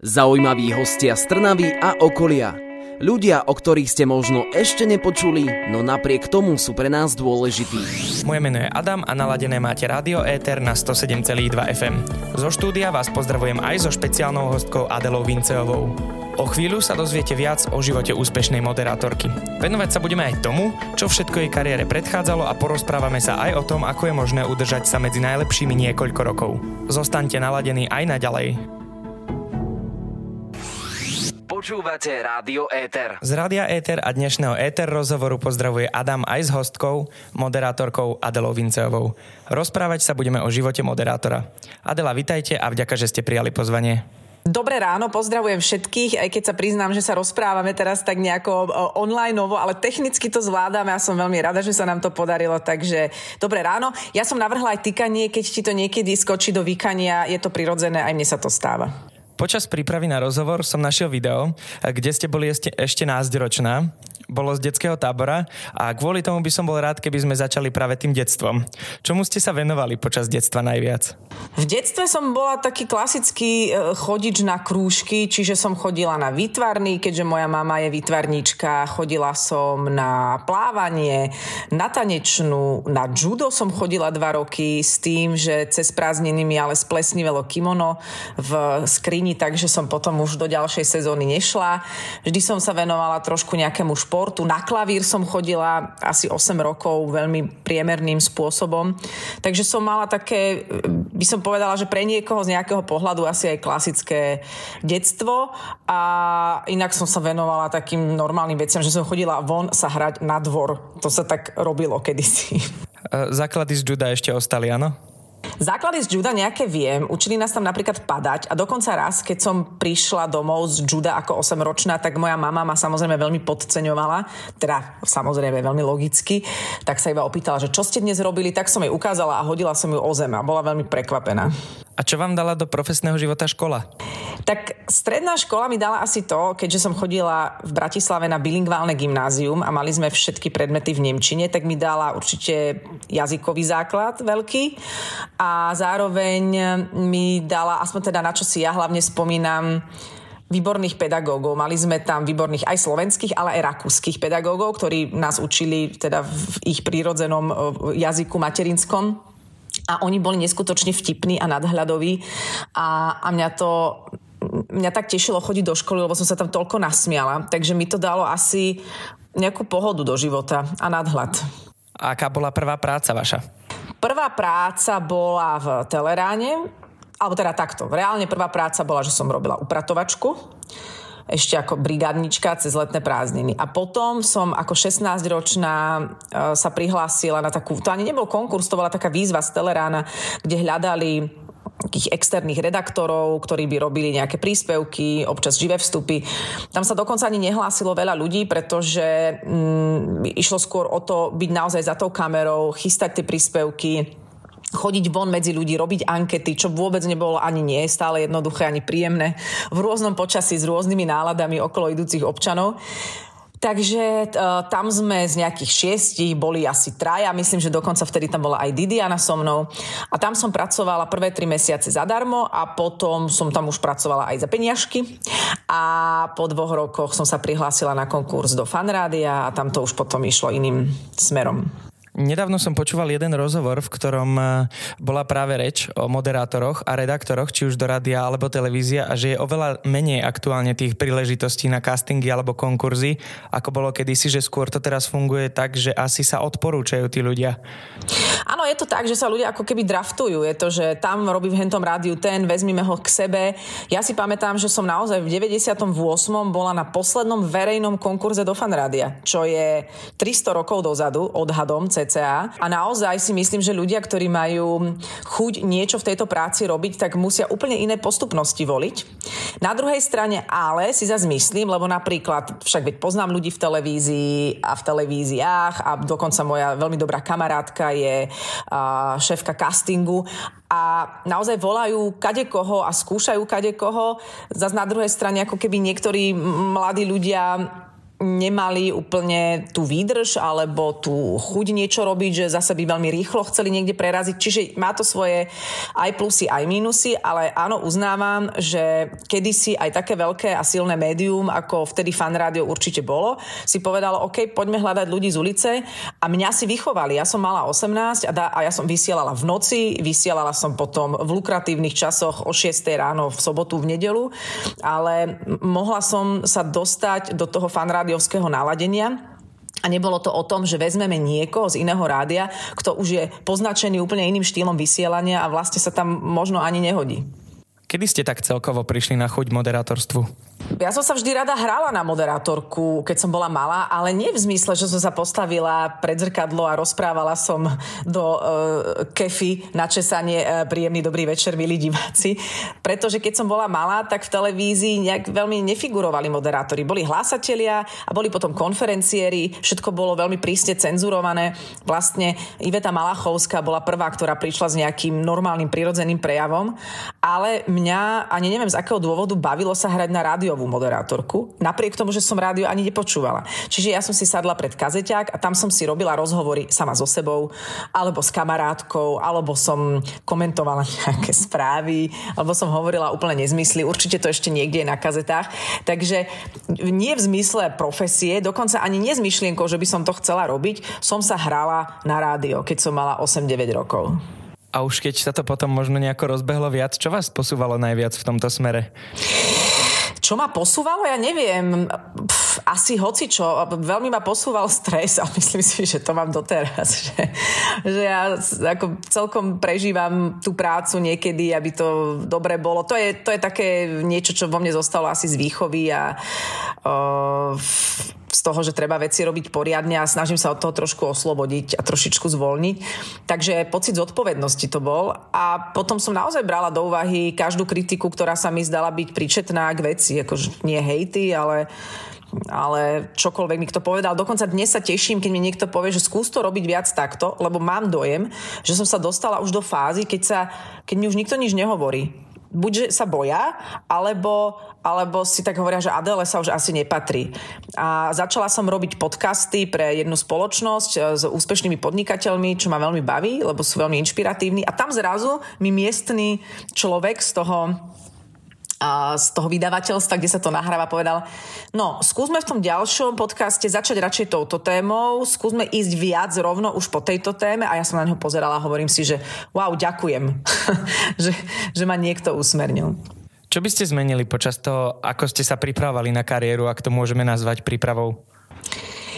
Zaujímaví hostia z Trnavy a okolia. Ľudia, o ktorých ste možno ešte nepočuli, no napriek tomu sú pre nás dôležití. Moje meno je Adam a naladené máte Rádio Éter na 107,2 FM. Zo štúdia vás pozdravujem aj so špeciálnou hostkou Adelou Vinceovou. O chvíľu sa dozviete viac o živote úspešnej moderátorky. Venovať sa budeme aj tomu, čo všetko jej kariére predchádzalo a porozprávame sa aj o tom, ako je možné udržať sa medzi najlepšími niekoľko rokov. Zostaňte naladení aj naďalej. Počúvate Rádio Éter. Z Rádia Éter a dnešného Éter rozhovoru pozdravuje Adam aj s hostkou, moderátorkou Adelou Vinceovou. Rozprávať sa budeme o živote moderátora. Adela, vitajte a vďaka, že ste prijali pozvanie. Dobré ráno, pozdravujem všetkých, aj keď sa priznám, že sa rozprávame teraz tak nejako online, ale technicky to zvládame a som veľmi rada, že sa nám to podarilo, takže dobré ráno. Ja som navrhla aj týkanie, keď ti to niekedy skočí do vykania, je to prirodzené, aj mne sa to stáva. Počas prípravy na rozhovor som našiel video, kde ste boli ešte, ešte násťročná bolo z detského tábora a kvôli tomu by som bol rád, keby sme začali práve tým detstvom. Čomu ste sa venovali počas detstva najviac? V detstve som bola taký klasický e, chodič na krúžky, čiže som chodila na výtvarný, keďže moja mama je výtvarníčka, chodila som na plávanie, na tanečnú, na judo som chodila dva roky s tým, že cez prázdniny mi ale splesnivelo kimono v skrini, takže som potom už do ďalšej sezóny nešla. Vždy som sa venovala trošku nejakému športu, športu. Na klavír som chodila asi 8 rokov veľmi priemerným spôsobom. Takže som mala také, by som povedala, že pre niekoho z nejakého pohľadu asi aj klasické detstvo. A inak som sa venovala takým normálnym veciam, že som chodila von sa hrať na dvor. To sa tak robilo kedysi. Základy z juda ešte ostali, áno? Základy z juda nejaké viem. Učili nás tam napríklad padať a dokonca raz, keď som prišla domov z juda ako 8-ročná, tak moja mama ma samozrejme veľmi podceňovala, teda samozrejme veľmi logicky, tak sa iba opýtala, že čo ste dnes robili, tak som jej ukázala a hodila som ju o zem a bola veľmi prekvapená. A čo vám dala do profesného života škola? Tak stredná škola mi dala asi to, keďže som chodila v Bratislave na bilingválne gymnázium a mali sme všetky predmety v Nemčine, tak mi dala určite jazykový základ veľký a zároveň mi dala, aspoň teda na čo si ja hlavne spomínam, výborných pedagógov. Mali sme tam výborných aj slovenských, ale aj rakúskych pedagógov, ktorí nás učili teda v ich prírodzenom e, jazyku materinskom a oni boli neskutočne vtipní a nadhľadoví a, a mňa to mňa tak tešilo chodiť do školy, lebo som sa tam toľko nasmiala, takže mi to dalo asi nejakú pohodu do života a nadhľad. Aká bola prvá práca vaša? Prvá práca bola v Teleráne, alebo teda takto. Reálne prvá práca bola, že som robila upratovačku ešte ako brigádnička cez letné prázdniny. A potom som ako 16-ročná e, sa prihlásila na takú, to ani nebol konkurs, to bola taká výzva z Telerána, kde hľadali takých externých redaktorov, ktorí by robili nejaké príspevky, občas živé vstupy. Tam sa dokonca ani nehlásilo veľa ľudí, pretože mm, išlo skôr o to byť naozaj za tou kamerou, chystať tie príspevky, chodiť von medzi ľudí, robiť ankety, čo vôbec nebolo ani nie stále jednoduché, ani príjemné, v rôznom počasí s rôznymi náladami okolo idúcich občanov. Takže uh, tam sme z nejakých šiestich boli asi traja, myslím, že dokonca vtedy tam bola aj Didiana so mnou. A tam som pracovala prvé tri mesiace zadarmo a potom som tam už pracovala aj za peniažky. A po dvoch rokoch som sa prihlásila na konkurs do Fanrádia a tam to už potom išlo iným smerom. Nedávno som počúval jeden rozhovor, v ktorom e, bola práve reč o moderátoroch a redaktoroch, či už do rádia alebo televízia a že je oveľa menej aktuálne tých príležitostí na castingy alebo konkurzy, ako bolo kedysi, že skôr to teraz funguje tak, že asi sa odporúčajú tí ľudia. Áno, je to tak, že sa ľudia ako keby draftujú. Je to, že tam robí v hentom rádiu ten, vezmime ho k sebe. Ja si pamätám, že som naozaj v 98. bola na poslednom verejnom konkurze do fanrádia, čo je 300 rokov dozadu odhadom cca. A naozaj si myslím, že ľudia, ktorí majú chuť niečo v tejto práci robiť, tak musia úplne iné postupnosti voliť. Na druhej strane ale si zase myslím, lebo napríklad, však veď poznám ľudí v televízii a v televíziách a dokonca moja veľmi dobrá kamarátka je šéfka castingu a naozaj volajú kade koho a skúšajú kade koho. Zas na druhej strane ako keby niektorí mladí ľudia nemali úplne tú výdrž alebo tú chuť niečo robiť, že zase by veľmi rýchlo chceli niekde preraziť. Čiže má to svoje aj plusy, aj mínusy, ale áno, uznávam, že kedysi aj také veľké a silné médium, ako vtedy fan rádio určite bolo, si povedalo, OK, poďme hľadať ľudí z ulice a mňa si vychovali. Ja som mala 18 a, da, a ja som vysielala v noci, vysielala som potom v lukratívnych časoch o 6 ráno v sobotu, v nedelu, ale mohla som sa dostať do toho fan rádio rádiovského naladenia. A nebolo to o tom, že vezmeme niekoho z iného rádia, kto už je poznačený úplne iným štýlom vysielania a vlastne sa tam možno ani nehodí. Kedy ste tak celkovo prišli na chuť moderátorstvu? Ja som sa vždy rada hrala na moderátorku, keď som bola malá, ale nie v zmysle, že som sa postavila pred zrkadlo a rozprávala som do uh, kefy na česanie uh, príjemný dobrý večer, milí diváci. Pretože keď som bola malá, tak v televízii nejak veľmi nefigurovali moderátori. Boli hlásatelia a boli potom konferenciéri, všetko bolo veľmi prísne cenzurované. Vlastne Iveta Malachovská bola prvá, ktorá prišla s nejakým normálnym prirodzeným prejavom, ale mňa, ani neviem z akého dôvodu, bavilo sa hrať na rádiovú moderátorku, napriek tomu, že som rádio ani nepočúvala. Čiže ja som si sadla pred kazeťák a tam som si robila rozhovory sama so sebou, alebo s kamarátkou, alebo som komentovala nejaké správy, alebo som hovorila úplne nezmysly. Určite to ešte niekde je na kazetách. Takže nie v zmysle profesie, dokonca ani nie s myšlienkou, že by som to chcela robiť, som sa hrala na rádio, keď som mala 8-9 rokov. A už keď sa to potom možno nejako rozbehlo viac, čo vás posúvalo najviac v tomto smere? Čo ma posúvalo? Ja neviem. Pff, asi hoci čo. Veľmi ma posúval stres a myslím si, že to mám doteraz. Že, že ja ako celkom prežívam tú prácu niekedy, aby to dobre bolo. To je, to je také niečo, čo vo mne zostalo asi z výchovy a uh, z toho, že treba veci robiť poriadne a snažím sa od toho trošku oslobodiť a trošičku zvolniť. Takže pocit zodpovednosti to bol a potom som naozaj brala do úvahy každú kritiku, ktorá sa mi zdala byť príčetná k veci, akože nie hejty, ale ale čokoľvek mi kto povedal. Dokonca dnes sa teším, keď mi niekto povie, že skús to robiť viac takto, lebo mám dojem, že som sa dostala už do fázy, keď, sa, keď mi už nikto nič nehovorí buď že sa boja, alebo, alebo si tak hovoria, že Adele sa už asi nepatrí. A začala som robiť podcasty pre jednu spoločnosť e, s úspešnými podnikateľmi, čo ma veľmi baví, lebo sú veľmi inšpiratívni. A tam zrazu mi miestný človek z toho z toho vydavateľstva, kde sa to nahráva, povedal, no skúsme v tom ďalšom podcaste začať radšej touto témou, skúsme ísť viac rovno už po tejto téme a ja som na neho pozerala a hovorím si, že wow, ďakujem, že, že ma niekto usmernil. Čo by ste zmenili počas toho, ako ste sa pripravovali na kariéru, ak to môžeme nazvať prípravou?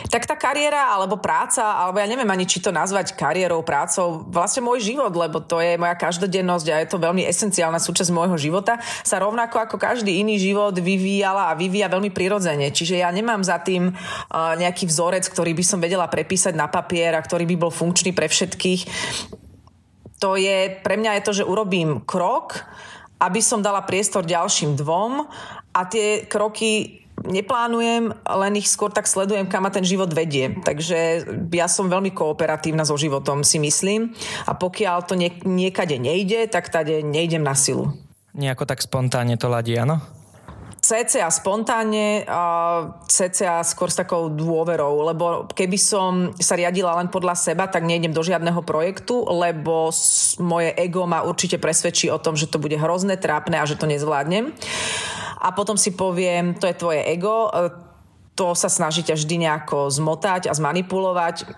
Tak tá kariéra alebo práca, alebo ja neviem ani, či to nazvať kariérou, prácou, vlastne môj život, lebo to je moja každodennosť a je to veľmi esenciálna súčasť môjho života, sa rovnako ako každý iný život vyvíjala a vyvíja veľmi prirodzene. Čiže ja nemám za tým uh, nejaký vzorec, ktorý by som vedela prepísať na papier a ktorý by bol funkčný pre všetkých. To je, pre mňa je to, že urobím krok, aby som dala priestor ďalším dvom a tie kroky neplánujem, len ich skôr tak sledujem, kam ma ten život vedie. Takže ja som veľmi kooperatívna so životom, si myslím. A pokiaľ to nie, niekade nejde, tak tade nejdem na silu. Nejako tak spontánne to ladí, áno? CCA spontánne, a CCA skôr s takou dôverou, lebo keby som sa riadila len podľa seba, tak nejdem do žiadneho projektu, lebo moje ego ma určite presvedčí o tom, že to bude hrozné, trápne a že to nezvládnem a potom si poviem, to je tvoje ego, e, to sa snaží ťa vždy nejako zmotať a zmanipulovať.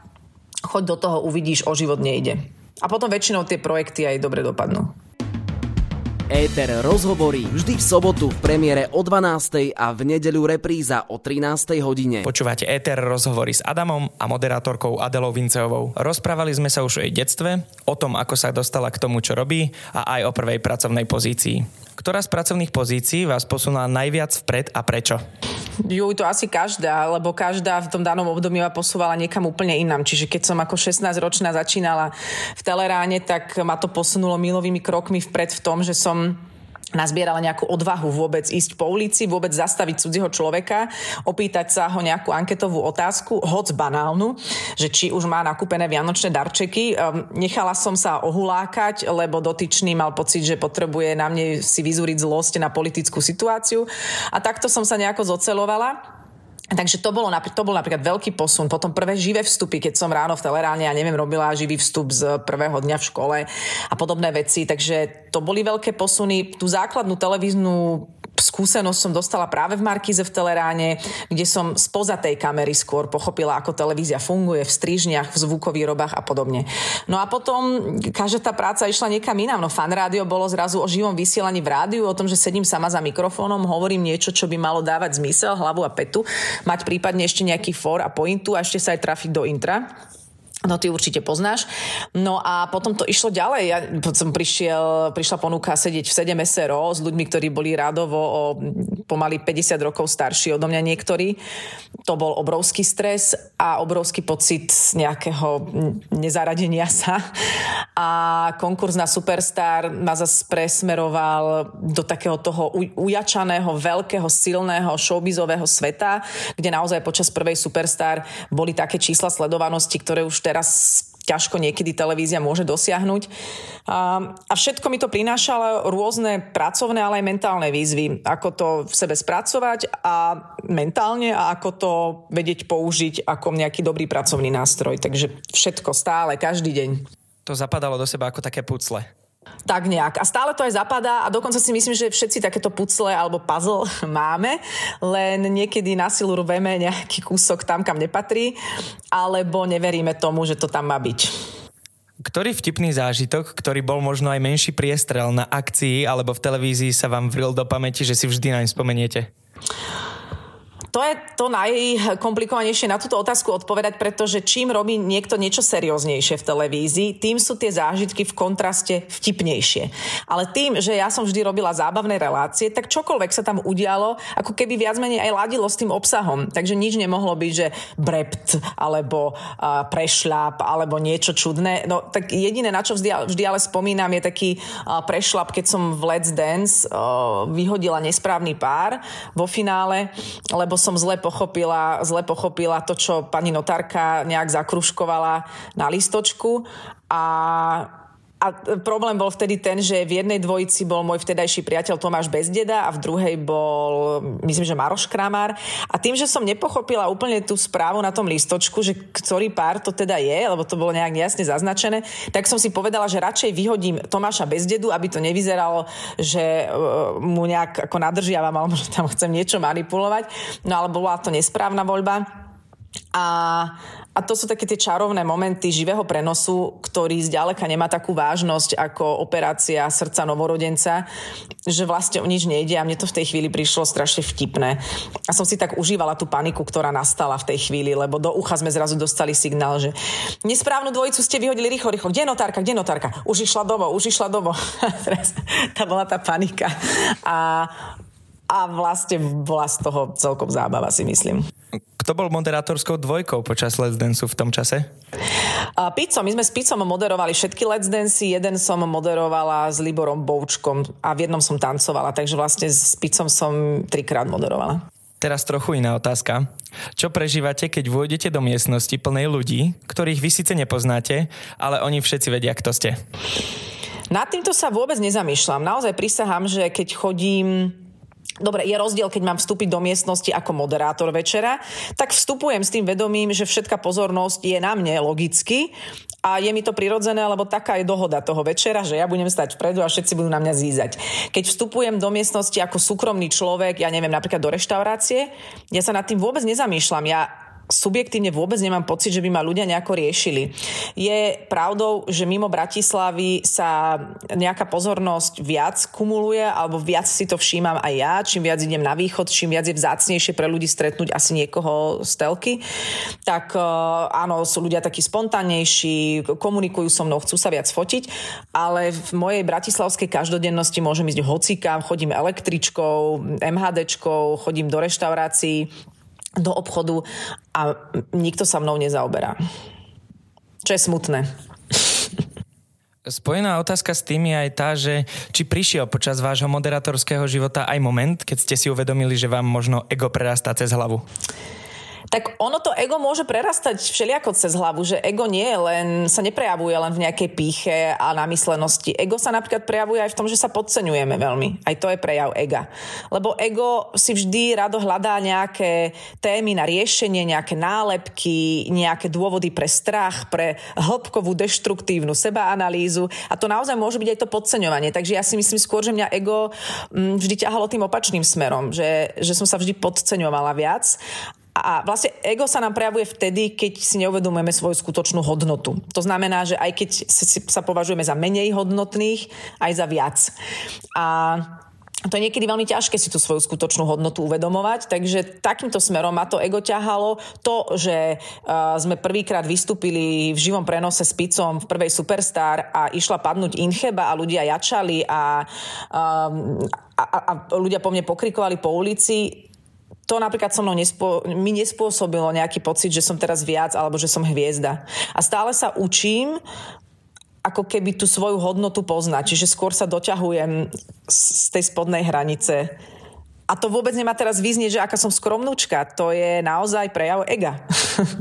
Choď do toho, uvidíš, o život nejde. A potom väčšinou tie projekty aj dobre dopadnú. Éter rozhovorí vždy v sobotu v premiére o 12. a v nedeľu repríza o 13. hodine. Počúvate Éter rozhovory s Adamom a moderátorkou Adelou Vinceovou. Rozprávali sme sa už o jej detstve, o tom, ako sa dostala k tomu, čo robí a aj o prvej pracovnej pozícii. Ktorá z pracovných pozícií vás posunula najviac vpred a prečo? Ju, to asi každá, lebo každá v tom danom období ma posúvala niekam úplne inám. Čiže keď som ako 16-ročná začínala v Teleráne, tak ma to posunulo milovými krokmi vpred v tom, že som nazbierala nejakú odvahu vôbec ísť po ulici, vôbec zastaviť cudzieho človeka, opýtať sa ho nejakú anketovú otázku, hoc banálnu, že či už má nakúpené vianočné darčeky. Um, nechala som sa ohulákať, lebo dotyčný mal pocit, že potrebuje na mne si vyzúriť zlosť na politickú situáciu. A takto som sa nejako zocelovala Takže to, bolo, to bol napríklad veľký posun. Potom prvé živé vstupy, keď som ráno v Teleráne, ja neviem, robila živý vstup z prvého dňa v škole a podobné veci. Takže to boli veľké posuny. Tú základnú televíznu skúsenosť som dostala práve v Markíze v Teleráne, kde som spoza tej kamery skôr pochopila, ako televízia funguje v strižniach, v zvukových robách a podobne. No a potom každá tá práca išla niekam inám. No fan rádio bolo zrazu o živom vysielaní v rádiu, o tom, že sedím sama za mikrofónom, hovorím niečo, čo by malo dávať zmysel, hlavu a petu, mať prípadne ešte nejaký for a pointu a ešte sa aj trafiť do intra. No ty určite poznáš. No a potom to išlo ďalej. Ja som prišiel, prišla ponuka sedieť v 7 SRO s ľuďmi, ktorí boli rádovo o pomaly 50 rokov starší odo mňa niektorí. To bol obrovský stres a obrovský pocit nejakého nezaradenia sa. A konkurs na Superstar ma zase presmeroval do takého toho ujačaného, veľkého, silného showbizového sveta, kde naozaj počas prvej Superstar boli také čísla sledovanosti, ktoré už teraz teraz ťažko niekedy televízia môže dosiahnuť. A, a všetko mi to prinášalo rôzne pracovné, ale aj mentálne výzvy. Ako to v sebe spracovať a mentálne a ako to vedieť použiť ako nejaký dobrý pracovný nástroj. Takže všetko stále, každý deň. To zapadalo do seba ako také pucle. Tak nejak. A stále to aj zapadá a dokonca si myslím, že všetci takéto pucle alebo puzzle máme, len niekedy na silu rveme nejaký kúsok tam, kam nepatrí, alebo neveríme tomu, že to tam má byť. Ktorý vtipný zážitok, ktorý bol možno aj menší priestrel na akcii alebo v televízii sa vám vril do pamäti, že si vždy naň spomeniete? To je to najkomplikovanejšie na túto otázku odpovedať, pretože čím robí niekto niečo serióznejšie v televízii, tým sú tie zážitky v kontraste vtipnejšie. Ale tým, že ja som vždy robila zábavné relácie, tak čokoľvek sa tam udialo, ako keby viac menej aj ladilo s tým obsahom. Takže nič nemohlo byť, že brept, alebo uh, prešľap, alebo niečo čudné. No tak jediné, na čo vždy, vždy ale spomínam, je taký uh, prešľap, keď som v Let's Dance uh, vyhodila nesprávny pár vo finále, lebo som zle pochopila, zle pochopila to, čo pani notárka nejak zakruškovala na listočku. A a problém bol vtedy ten, že v jednej dvojici bol môj vtedajší priateľ Tomáš Bezdeda a v druhej bol, myslím, že Maroš Kramár. A tým, že som nepochopila úplne tú správu na tom listočku, že ktorý pár to teda je, lebo to bolo nejak jasne zaznačené, tak som si povedala, že radšej vyhodím Tomáša Bezdedu, aby to nevyzeralo, že e, mu nejak ako nadržiavam, alebo že tam chcem niečo manipulovať. No ale bola to nesprávna voľba. A a to sú také tie čarovné momenty živého prenosu, ktorý zďaleka nemá takú vážnosť ako operácia srdca novorodenca, že vlastne o nič nejde a mne to v tej chvíli prišlo strašne vtipné. A som si tak užívala tú paniku, ktorá nastala v tej chvíli, lebo do ucha sme zrazu dostali signál, že nesprávnu dvojicu ste vyhodili rýchlo, rýchlo. Kde je notárka, kde notárka? Už išla domov, už išla domov. teraz tá bola tá panika. A a vlastne bola z toho celkom zábava, si myslím. Kto bol moderátorskou dvojkou počas Let's Dance v tom čase? Uh, Pico, my sme s Picom moderovali všetky Let's Dance, jeden som moderovala s Liborom Boučkom a v jednom som tancovala, takže vlastne s Picom som trikrát moderovala. Teraz trochu iná otázka. Čo prežívate, keď vôjdete do miestnosti plnej ľudí, ktorých vy síce nepoznáte, ale oni všetci vedia, kto ste? Nad týmto sa vôbec nezamýšľam. Naozaj prisahám, že keď chodím Dobre, je rozdiel, keď mám vstúpiť do miestnosti ako moderátor večera, tak vstupujem s tým vedomím, že všetká pozornosť je na mne logicky a je mi to prirodzené, lebo taká je dohoda toho večera, že ja budem stať vpredu a všetci budú na mňa zízať. Keď vstupujem do miestnosti ako súkromný človek, ja neviem, napríklad do reštaurácie, ja sa nad tým vôbec nezamýšľam. Ja subjektívne vôbec nemám pocit, že by ma ľudia nejako riešili. Je pravdou, že mimo Bratislavy sa nejaká pozornosť viac kumuluje, alebo viac si to všímam aj ja, čím viac idem na východ, čím viac je vzácnejšie pre ľudí stretnúť asi niekoho z telky. Tak e, áno, sú ľudia takí spontánnejší, komunikujú so mnou, chcú sa viac fotiť, ale v mojej bratislavskej každodennosti môžem ísť hocikám, chodím električkou, MHDčkou, chodím do reštaurácií, do obchodu a nikto sa mnou nezaoberá. Čo je smutné. Spojená otázka s tým je aj tá, že či prišiel počas vášho moderátorského života aj moment, keď ste si uvedomili, že vám možno ego prerastá cez hlavu? Tak ono to ego môže prerastať všelijako cez hlavu, že ego nie je len, sa neprejavuje len v nejakej píche a namyslenosti. Ego sa napríklad prejavuje aj v tom, že sa podceňujeme veľmi. Aj to je prejav ega. Lebo ego si vždy rado hľadá nejaké témy na riešenie, nejaké nálepky, nejaké dôvody pre strach, pre hĺbkovú deštruktívnu sebaanalýzu a to naozaj môže byť aj to podceňovanie. Takže ja si myslím skôr, že mňa ego mm, vždy ťahalo tým opačným smerom, že, že som sa vždy podceňovala viac a vlastne ego sa nám prejavuje vtedy, keď si neuvedomujeme svoju skutočnú hodnotu. To znamená, že aj keď sa považujeme za menej hodnotných, aj za viac. A to je niekedy veľmi ťažké si tú svoju skutočnú hodnotu uvedomovať, takže takýmto smerom ma to ego ťahalo. To, že uh, sme prvýkrát vystúpili v živom prenose s Picom v prvej Superstar a išla padnúť Incheba a ľudia jačali a, um, a, a, a ľudia po mne pokrikovali po ulici, to napríklad so mnou nespo, mi nespôsobilo nejaký pocit, že som teraz viac alebo že som hviezda. A stále sa učím ako keby tú svoju hodnotu poznať. Čiže skôr sa doťahujem z tej spodnej hranice. A to vôbec nemá teraz vyznieť, že aká som skromnúčka. To je naozaj prejav ega.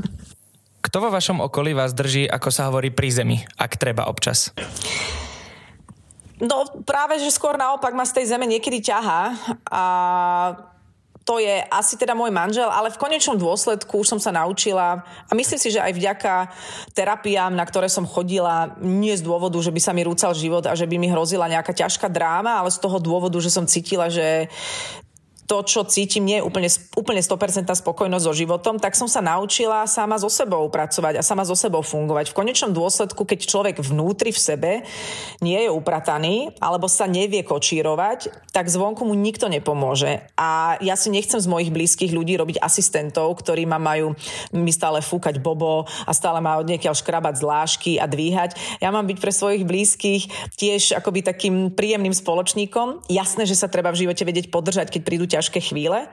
Kto vo vašom okolí vás drží, ako sa hovorí, pri zemi, ak treba občas? No práve, že skôr naopak ma z tej zeme niekedy ťaha a to je asi teda môj manžel, ale v konečnom dôsledku už som sa naučila a myslím si, že aj vďaka terapiám, na ktoré som chodila, nie z dôvodu, že by sa mi rúcal život a že by mi hrozila nejaká ťažká dráma, ale z toho dôvodu, že som cítila, že to, čo cítim, nie je úplne, úplne 100% spokojnosť so životom, tak som sa naučila sama so sebou pracovať a sama so sebou fungovať. V konečnom dôsledku, keď človek vnútri v sebe nie je uprataný alebo sa nevie kočírovať, tak zvonku mu nikto nepomôže. A ja si nechcem z mojich blízkych ľudí robiť asistentov, ktorí ma majú mi stále fúkať bobo a stále ma od niekiaľ škrabať zlášky a dvíhať. Ja mám byť pre svojich blízkych tiež akoby takým príjemným spoločníkom. Jasné, že sa treba v živote vedieť podržať, keď prídu ťažké chvíle,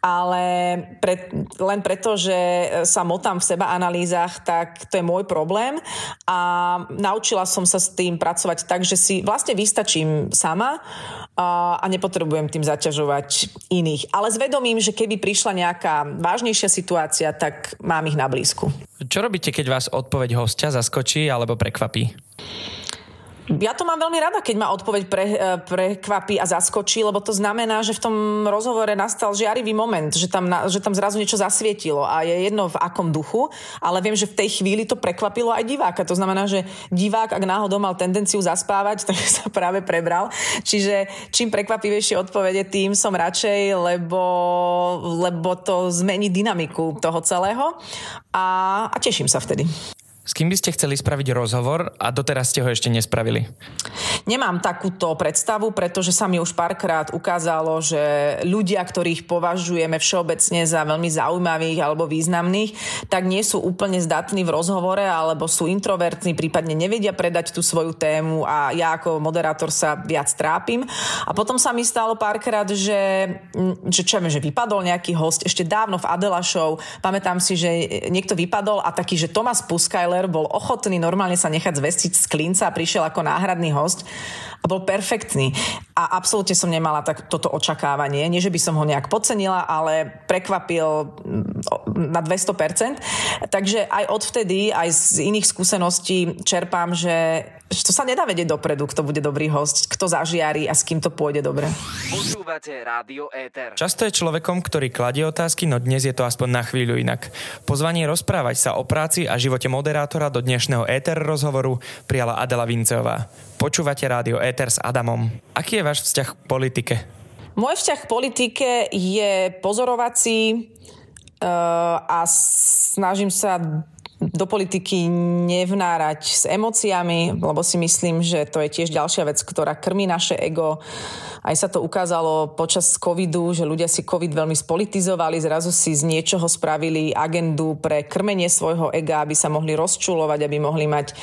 ale pre, len preto, že sa motám v seba analýzach, tak to je môj problém a naučila som sa s tým pracovať tak, že si vlastne vystačím sama a, a nepotrebujem tým zaťažovať iných. Ale s vedomím, že keby prišla nejaká vážnejšia situácia, tak mám ich na blízku. Čo robíte, keď vás odpoveď hostia zaskočí alebo prekvapí? Ja to mám veľmi rada, keď ma odpoveď pre, e, prekvapí a zaskočí, lebo to znamená, že v tom rozhovore nastal žiarivý moment, že tam, že tam zrazu niečo zasvietilo a je jedno v akom duchu, ale viem, že v tej chvíli to prekvapilo aj diváka. To znamená, že divák, ak náhodou mal tendenciu zaspávať, tak sa práve prebral. Čiže čím prekvapivejšie odpovede, tým som radšej, lebo, lebo to zmení dynamiku toho celého a, a teším sa vtedy. S kým by ste chceli spraviť rozhovor a doteraz ste ho ešte nespravili? Nemám takúto predstavu, pretože sa mi už párkrát ukázalo, že ľudia, ktorých považujeme všeobecne za veľmi zaujímavých alebo významných, tak nie sú úplne zdatní v rozhovore alebo sú introvertní, prípadne nevedia predať tú svoju tému a ja ako moderátor sa viac trápim. A potom sa mi stalo párkrát, že, že čo že vypadol nejaký host ešte dávno v Adela Show. Pamätám si, že niekto vypadol a taký, že Thomas Puskaj Tyler bol ochotný normálne sa nechať zvestiť z klinca a prišiel ako náhradný host a bol perfektný. A absolútne som nemala tak, toto očakávanie. Nie, že by som ho nejak podcenila, ale prekvapil mm, na 200%. Takže aj odvtedy, aj z iných skúseností čerpám, že to sa nedá vedieť dopredu, kto bude dobrý host, kto zažiari a s kým to pôjde dobre. Počúvate Rádio Éter. Často je človekom, ktorý kladie otázky, no dnes je to aspoň na chvíľu inak. Pozvanie rozprávať sa o práci a živote moderátora do dnešného Éter rozhovoru prijala Adela Vinceová. Počúvate Rádio Éter s Adamom. Aký je váš vzťah k politike? Môj vzťah k politike je pozorovací uh, a snažím sa do politiky nevnárať s emóciami, lebo si myslím, že to je tiež ďalšia vec, ktorá krmi naše ego. Aj sa to ukázalo počas covidu, že ľudia si covid veľmi spolitizovali, zrazu si z niečoho spravili agendu pre krmenie svojho ega, aby sa mohli rozčulovať, aby mohli mať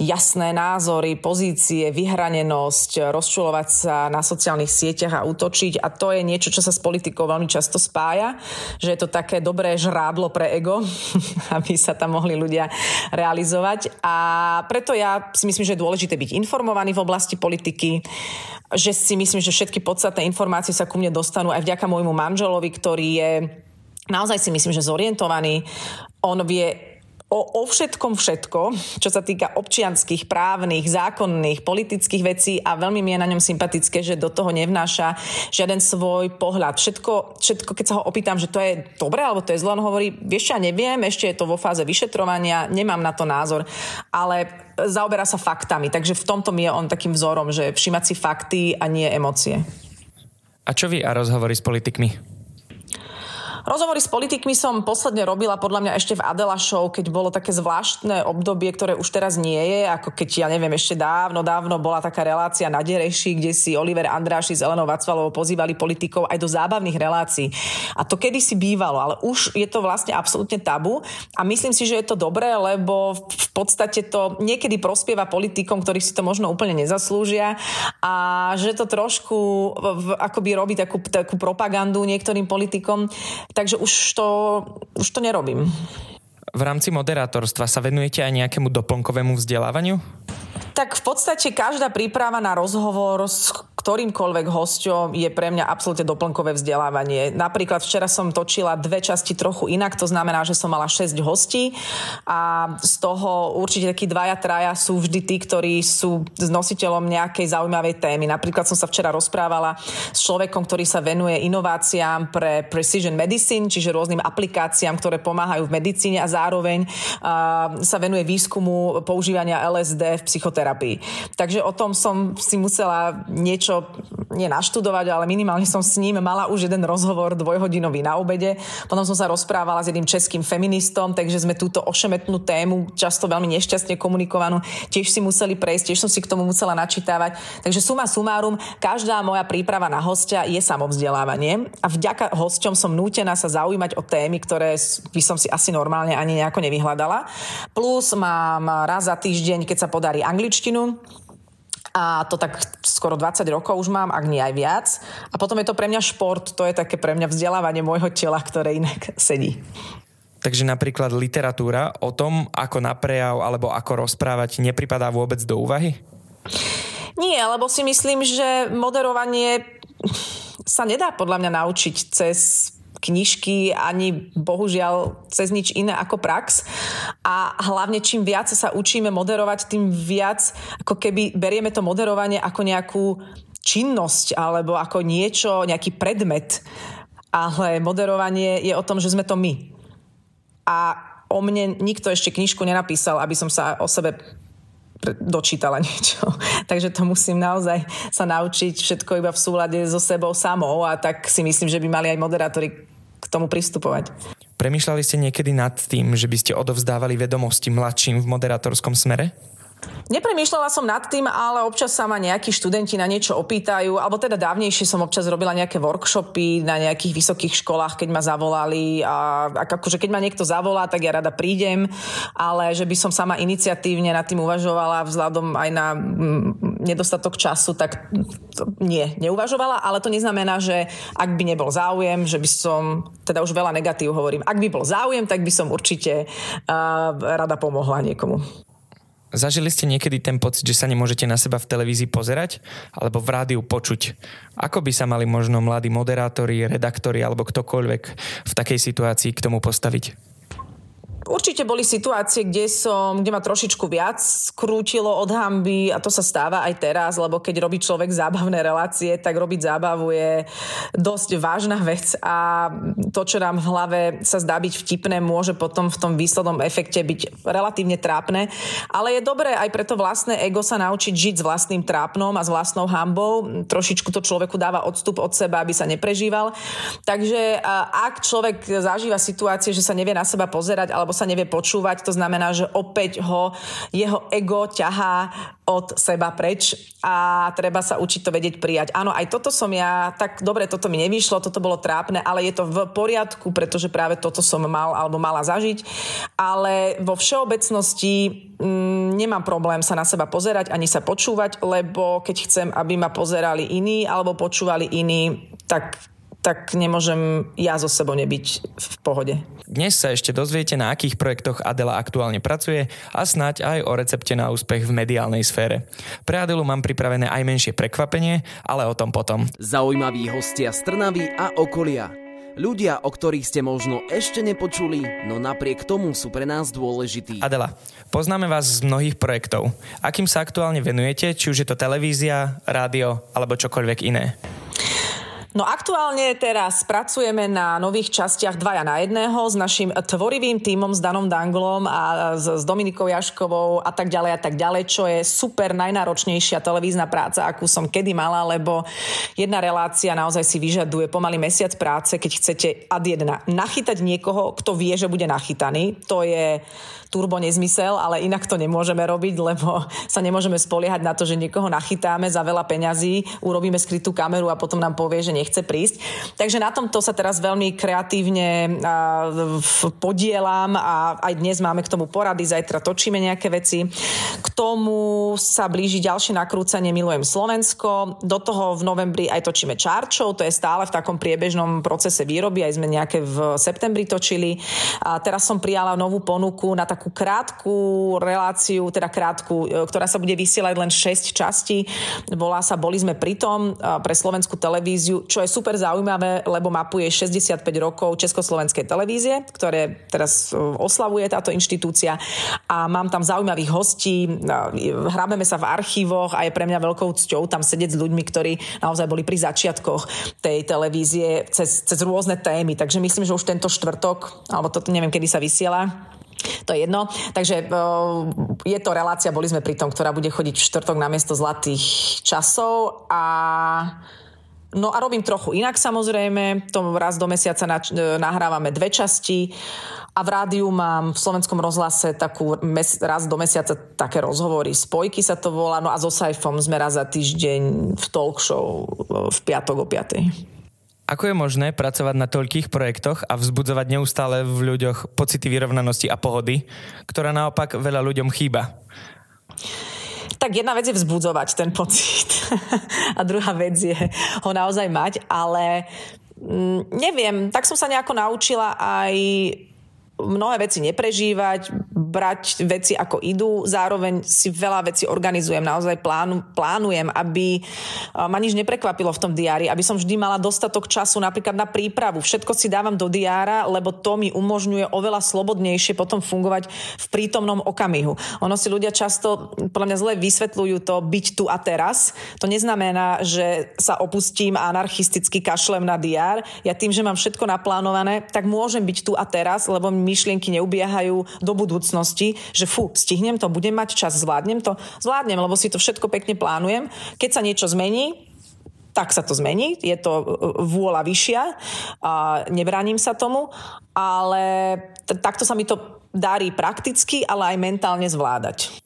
jasné názory, pozície, vyhranenosť, rozčulovať sa na sociálnych sieťach a útočiť a to je niečo, čo sa s politikou veľmi často spája, že je to také dobré žrádlo pre ego, aby sa tam mohli ľudia realizovať a preto ja si myslím, že je dôležité byť informovaný v oblasti politiky, že si myslím, že všetky podstatné informácie sa ku mne dostanú aj vďaka môjmu manželovi, ktorý je naozaj si myslím, že zorientovaný. On vie o, o všetkom všetko, čo sa týka občianských, právnych, zákonných, politických vecí a veľmi mi je na ňom sympatické, že do toho nevnáša žiaden svoj pohľad. Všetko, všetko keď sa ho opýtam, že to je dobré alebo to je zlo, on hovorí, vieš, ja neviem, ešte je to vo fáze vyšetrovania, nemám na to názor, ale zaoberá sa faktami, takže v tomto mi je on takým vzorom, že všimať si fakty a nie emócie. A čo vy a rozhovory s politikmi? Rozhovory s politikmi som posledne robila podľa mňa ešte v Adela Show, keď bolo také zvláštne obdobie, ktoré už teraz nie je, ako keď, ja neviem, ešte dávno, dávno bola taká relácia na Dereši, kde si Oliver Andráši s Elenou Vacvalovou pozývali politikov aj do zábavných relácií. A to kedy si bývalo, ale už je to vlastne absolútne tabu a myslím si, že je to dobré, lebo v podstate to niekedy prospieva politikom, ktorí si to možno úplne nezaslúžia a že to trošku akoby robí takú, takú propagandu niektorým politikom, takže už to, už to nerobím. V rámci moderátorstva sa venujete aj nejakému doplnkovému vzdelávaniu? Tak v podstate každá príprava na rozhovor s ktorýmkoľvek hosťom je pre mňa absolútne doplnkové vzdelávanie. Napríklad včera som točila dve časti trochu inak, to znamená, že som mala 6 hostí a z toho určite takí dvaja, traja sú vždy tí, ktorí sú s nositeľom nejakej zaujímavej témy. Napríklad som sa včera rozprávala s človekom, ktorý sa venuje inováciám pre precision medicine, čiže rôznym aplikáciám, ktoré pomáhajú v medicíne a zároveň uh, sa venuje výskumu používania LSD v psychoterapii. Takže o tom som si musela niečo, nie naštudovať, ale minimálne som s ním mala už jeden rozhovor dvojhodinový na obede. Potom som sa rozprávala s jedným českým feministom, takže sme túto ošemetnú tému, často veľmi nešťastne komunikovanú, tiež si museli prejsť, tiež som si k tomu musela načítavať. Takže suma sumárum, každá moja príprava na hostia je samovzdelávanie a vďaka hosťom som nútená sa zaujímať o témy, ktoré by som si asi normálne ani nejako nevyhľadala. Plus mám raz za týždeň, keď sa podarí angličtinu, a to tak skoro 20 rokov už mám, ak nie aj viac. A potom je to pre mňa šport, to je také pre mňa vzdelávanie môjho tela, ktoré inak sedí. Takže napríklad literatúra o tom, ako na prejav alebo ako rozprávať, nepripadá vôbec do úvahy? Nie, lebo si myslím, že moderovanie sa nedá podľa mňa naučiť cez knižky ani bohužiaľ cez nič iné ako prax. A hlavne čím viac sa učíme moderovať, tým viac ako keby berieme to moderovanie ako nejakú činnosť alebo ako niečo, nejaký predmet. Ale moderovanie je o tom, že sme to my. A o mne nikto ešte knižku nenapísal, aby som sa o sebe dočítala niečo. Takže to musím naozaj sa naučiť všetko iba v súlade so sebou samou a tak si myslím, že by mali aj moderátori tomu pristupovať. Premýšľali ste niekedy nad tým, že by ste odovzdávali vedomosti mladším v moderátorskom smere? Nepremýšľala som nad tým, ale občas sa ma nejakí študenti na niečo opýtajú, alebo teda dávnejšie som občas robila nejaké workshopy na nejakých vysokých školách, keď ma zavolali a akože keď ma niekto zavolá, tak ja rada prídem, ale že by som sama iniciatívne nad tým uvažovala vzhľadom aj na mm, nedostatok času, tak nie, neuvažovala, ale to neznamená, že ak by nebol záujem, že by som, teda už veľa negatív hovorím, ak by bol záujem, tak by som určite uh, rada pomohla niekomu. Zažili ste niekedy ten pocit, že sa nemôžete na seba v televízii pozerať alebo v rádiu počuť? Ako by sa mali možno mladí moderátori, redaktori alebo ktokoľvek v takej situácii k tomu postaviť? Určite boli situácie, kde som, kde ma trošičku viac skrútilo od hamby a to sa stáva aj teraz, lebo keď robí človek zábavné relácie, tak robiť zábavu je dosť vážna vec a to, čo nám v hlave sa zdá byť vtipné, môže potom v tom výslednom efekte byť relatívne trápne. Ale je dobré aj preto vlastné ego sa naučiť žiť s vlastným trápnom a s vlastnou hambou. Trošičku to človeku dáva odstup od seba, aby sa neprežíval. Takže ak človek zažíva situácie, že sa nevie na seba pozerať alebo sa nevie počúvať, to znamená, že opäť ho jeho ego ťahá od seba preč a treba sa učiť to vedieť prijať. Áno, aj toto som ja, tak dobre, toto mi nevyšlo, toto bolo trápne, ale je to v poriadku, pretože práve toto som mal alebo mala zažiť. Ale vo všeobecnosti mm, nemám problém sa na seba pozerať ani sa počúvať, lebo keď chcem, aby ma pozerali iní alebo počúvali iní, tak tak nemôžem ja so sebou nebyť v pohode. Dnes sa ešte dozviete, na akých projektoch Adela aktuálne pracuje a snať aj o recepte na úspech v mediálnej sfére. Pre Adelu mám pripravené aj menšie prekvapenie, ale o tom potom. Zaujímaví hostia z Trnavy a okolia. Ľudia, o ktorých ste možno ešte nepočuli, no napriek tomu sú pre nás dôležití. Adela, poznáme vás z mnohých projektov. Akým sa aktuálne venujete, či už je to televízia, rádio alebo čokoľvek iné? No aktuálne teraz pracujeme na nových častiach dvaja na jedného s našim tvorivým tímom s Danom Danglom a s, Dominikou Jaškovou a tak ďalej a tak ďalej, čo je super najnáročnejšia televízna práca, akú som kedy mala, lebo jedna relácia naozaj si vyžaduje pomaly mesiac práce, keď chcete ad jedna nachytať niekoho, kto vie, že bude nachytaný. To je turbo nezmysel, ale inak to nemôžeme robiť, lebo sa nemôžeme spoliehať na to, že niekoho nachytáme za veľa peňazí, urobíme skrytú kameru a potom nám povie, že nechce prísť. Takže na tomto sa teraz veľmi kreatívne podielam a aj dnes máme k tomu porady, zajtra točíme nejaké veci. K tomu sa blíži ďalšie nakrúcanie Milujem Slovensko. Do toho v novembri aj točíme Čarčov, to je stále v takom priebežnom procese výroby, aj sme nejaké v septembri točili. A teraz som prijala novú ponuku na tak takú krátku reláciu, teda krátku, e, ktorá sa bude vysielať len 6 častí. Volá sa Boli sme pritom e, pre slovenskú televíziu, čo je super zaujímavé, lebo mapuje 65 rokov Československej televízie, ktoré teraz e, oslavuje táto inštitúcia a mám tam zaujímavých hostí, hrábeme sa v archívoch a je pre mňa veľkou cťou tam sedieť s ľuďmi, ktorí naozaj boli pri začiatkoch tej televízie cez, cez rôzne témy. Takže myslím, že už tento štvrtok, alebo to neviem, kedy sa vysiela, to je jedno. Takže je to relácia, boli sme pri tom, ktorá bude chodiť v štvrtok na miesto zlatých časov a No a robím trochu inak samozrejme, to raz do mesiaca nahrávame dve časti a v rádiu mám v slovenskom rozhlase takú mes, raz do mesiaca také rozhovory, spojky sa to volá, no a so Saifom sme raz za týždeň v talk show v piatok o piatej. Ako je možné pracovať na toľkých projektoch a vzbudzovať neustále v ľuďoch pocity vyrovnanosti a pohody, ktorá naopak veľa ľuďom chýba? Tak jedna vec je vzbudzovať ten pocit a druhá vec je ho naozaj mať, ale mm, neviem, tak som sa nejako naučila aj mnohé veci neprežívať, brať veci ako idú, zároveň si veľa vecí organizujem, naozaj plánu, plánujem, aby ma nič neprekvapilo v tom diári, aby som vždy mala dostatok času napríklad na prípravu. Všetko si dávam do diára, lebo to mi umožňuje oveľa slobodnejšie potom fungovať v prítomnom okamihu. Ono si ľudia často podľa mňa zle vysvetľujú to byť tu a teraz. To neznamená, že sa opustím a anarchisticky kašlem na diár. Ja tým, že mám všetko naplánované, tak môžem byť tu a teraz, lebo myšlienky neubiehajú do budúcnosti, že fu, stihnem to, budem mať čas, zvládnem to, zvládnem, lebo si to všetko pekne plánujem. Keď sa niečo zmení, tak sa to zmení, je to e, vôľa vyššia a nebránim sa tomu, ale t- takto sa mi to darí prakticky, ale aj mentálne zvládať.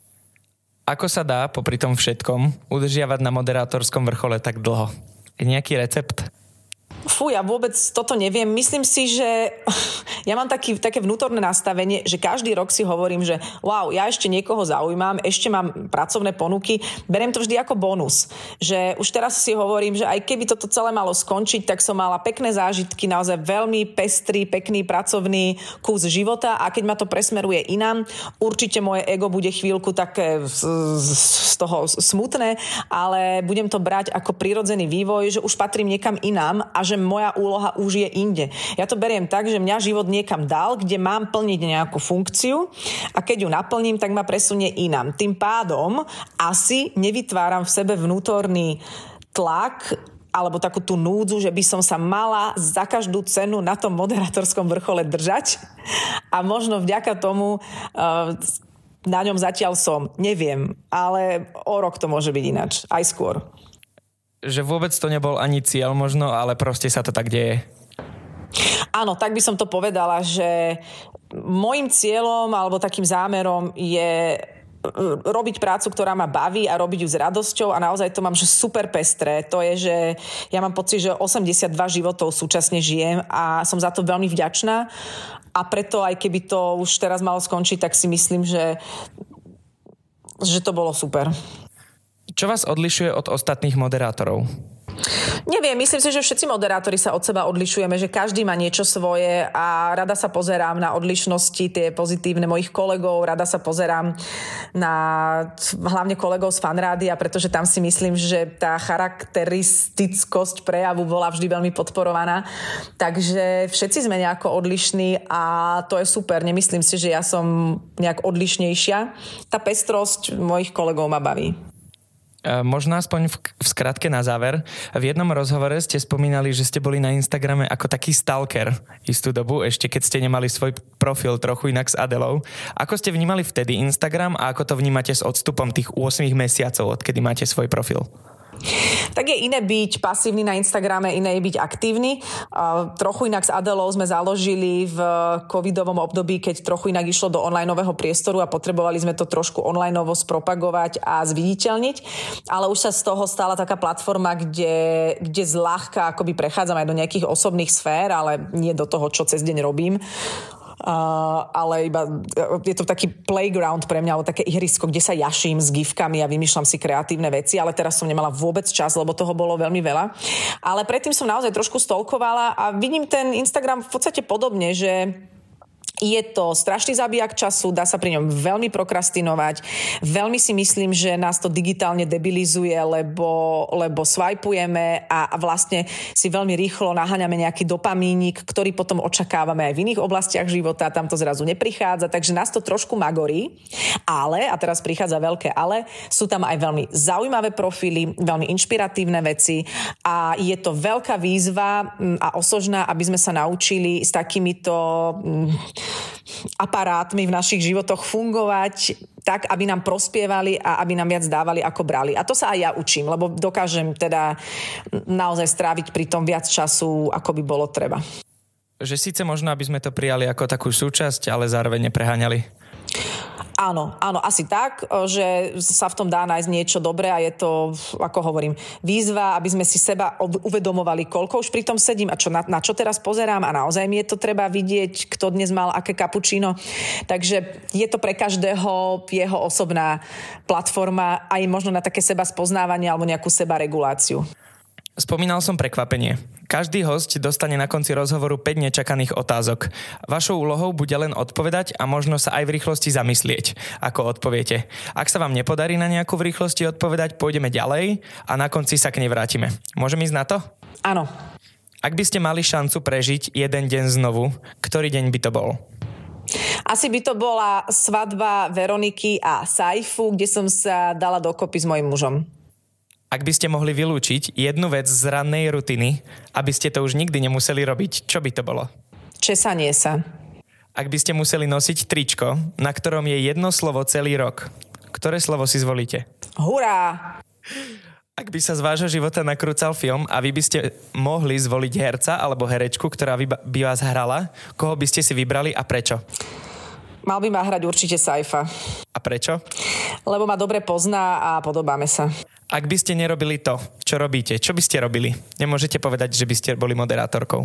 Ako sa dá popri tom všetkom udržiavať na moderátorskom vrchole tak dlho? Je nejaký recept? Fú, ja vôbec toto neviem. Myslím si, že ja mám taký, také vnútorné nastavenie, že každý rok si hovorím, že wow, ja ešte niekoho zaujímam, ešte mám pracovné ponuky, beriem to vždy ako bonus. Že už teraz si hovorím, že aj keby toto celé malo skončiť, tak som mala pekné zážitky, naozaj veľmi pestrý, pekný pracovný kus života a keď ma to presmeruje inám, určite moje ego bude chvíľku také z toho smutné, ale budem to brať ako prirodzený vývoj, že už patrím niekam inám a že že moja úloha už je inde. Ja to beriem tak, že mňa život niekam dal, kde mám plniť nejakú funkciu a keď ju naplním, tak ma presunie inám. Tým pádom asi nevytváram v sebe vnútorný tlak alebo takú tú núdzu, že by som sa mala za každú cenu na tom moderátorskom vrchole držať a možno vďaka tomu uh, na ňom zatiaľ som. Neviem, ale o rok to môže byť ináč, aj skôr že vôbec to nebol ani cieľ možno, ale proste sa to tak deje. Áno, tak by som to povedala, že môjim cieľom alebo takým zámerom je robiť prácu, ktorá ma baví a robiť ju s radosťou a naozaj to mám, že super pestré. To je, že ja mám pocit, že 82 životov súčasne žijem a som za to veľmi vďačná a preto aj keby to už teraz malo skončiť, tak si myslím, že, že to bolo super. Čo vás odlišuje od ostatných moderátorov? Neviem, myslím si, že všetci moderátori sa od seba odlišujeme, že každý má niečo svoje a rada sa pozerám na odlišnosti, tie pozitívne mojich kolegov, rada sa pozerám na hlavne kolegov z fanrádia, pretože tam si myslím, že tá charakteristickosť prejavu bola vždy veľmi podporovaná. Takže všetci sme nejako odlišní a to je super. Nemyslím si, že ja som nejak odlišnejšia. Tá pestrosť mojich kolegov ma baví. E, možno aspoň v, v skratke na záver. V jednom rozhovore ste spomínali, že ste boli na Instagrame ako taký stalker istú dobu, ešte keď ste nemali svoj profil trochu inak s Adelou. Ako ste vnímali vtedy Instagram a ako to vnímate s odstupom tých 8 mesiacov, odkedy máte svoj profil? Tak je iné byť pasívny na Instagrame, iné je byť aktívny. trochu inak s Adelou sme založili v covidovom období, keď trochu inak išlo do onlineového priestoru a potrebovali sme to trošku onlineovo spropagovať a zviditeľniť. Ale už sa z toho stala taká platforma, kde, kde zľahka akoby prechádzam aj do nejakých osobných sfér, ale nie do toho, čo cez deň robím. Uh, ale iba je to taký playground pre mňa, alebo také ihrisko, kde sa jaším s gifkami a vymýšľam si kreatívne veci, ale teraz som nemala vôbec čas, lebo toho bolo veľmi veľa. Ale predtým som naozaj trošku stolkovala a vidím ten Instagram v podstate podobne, že je to strašný zabijak času, dá sa pri ňom veľmi prokrastinovať. Veľmi si myslím, že nás to digitálne debilizuje, lebo, lebo swipujeme a, a vlastne si veľmi rýchlo naháňame nejaký dopamínik, ktorý potom očakávame aj v iných oblastiach života, tam to zrazu neprichádza, takže nás to trošku magorí. Ale, a teraz prichádza veľké ale, sú tam aj veľmi zaujímavé profily, veľmi inšpiratívne veci a je to veľká výzva mm, a osožná, aby sme sa naučili s takýmito mm, aparátmi v našich životoch fungovať tak, aby nám prospievali a aby nám viac dávali, ako brali. A to sa aj ja učím, lebo dokážem teda naozaj stráviť pri tom viac času, ako by bolo treba. Že síce možno, aby sme to prijali ako takú súčasť, ale zároveň nepreháňali. Áno, áno, asi tak, že sa v tom dá nájsť niečo dobré a je to, ako hovorím, výzva, aby sme si seba uvedomovali, koľko už pri tom sedím a čo, na, na čo teraz pozerám a naozaj mi je to treba vidieť, kto dnes mal aké kapučino. Takže je to pre každého jeho osobná platforma aj možno na také seba spoznávanie alebo nejakú seba reguláciu. Spomínal som prekvapenie. Každý host dostane na konci rozhovoru 5 nečakaných otázok. Vašou úlohou bude len odpovedať a možno sa aj v rýchlosti zamyslieť, ako odpoviete. Ak sa vám nepodarí na nejakú v rýchlosti odpovedať, pôjdeme ďalej a na konci sa k nej vrátime. Môžem ísť na to? Áno. Ak by ste mali šancu prežiť jeden deň znovu, ktorý deň by to bol? Asi by to bola svadba Veroniky a Saifu, kde som sa dala dokopy s mojim mužom. Ak by ste mohli vylúčiť jednu vec z rannej rutiny, aby ste to už nikdy nemuseli robiť, čo by to bolo? Česanie sa. Ak by ste museli nosiť tričko, na ktorom je jedno slovo celý rok, ktoré slovo si zvolíte? Hurá! Ak by sa z vášho života nakrúcal film a vy by ste mohli zvoliť herca alebo herečku, ktorá by, vás hrala, koho by ste si vybrali a prečo? Mal by ma hrať určite Saifa. A prečo? Lebo ma dobre pozná a podobáme sa. Ak by ste nerobili to, čo robíte, čo by ste robili? Nemôžete povedať, že by ste boli moderátorkou.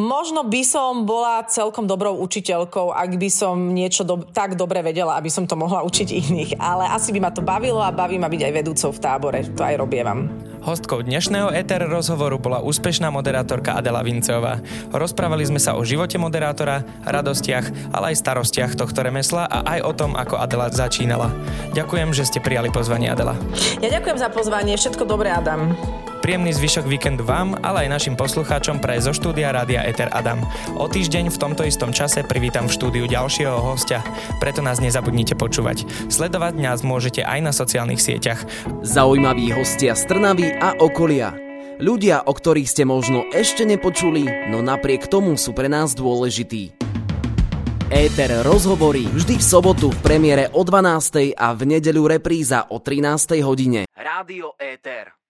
Možno by som bola celkom dobrou učiteľkou, ak by som niečo do, tak dobre vedela, aby som to mohla učiť iných. Ale asi by ma to bavilo a baví ma byť aj vedúcou v tábore. To aj robievam. Hostkou dnešného ETR rozhovoru bola úspešná moderátorka Adela Vinceová. Rozprávali sme sa o živote moderátora, radostiach, ale aj starostiach tohto remesla a aj o tom, ako Adela začínala. Ďakujem, že ste prijali pozvanie Adela. Ja ďakujem za pozvanie, všetko dobré Adam. Príjemný zvyšok víkendu vám, ale aj našim poslucháčom pre zo štúdia Rádia Eter Adam. O týždeň v tomto istom čase privítam v štúdiu ďalšieho hostia, preto nás nezabudnite počúvať. Sledovať nás môžete aj na sociálnych sieťach. Zaujímaví hostia z Trnavy a okolia. Ľudia, o ktorých ste možno ešte nepočuli, no napriek tomu sú pre nás dôležití. Éter rozhovorí vždy v sobotu v premiére o 12. a v nedeľu repríza o 13. hodine. Rádio Éter.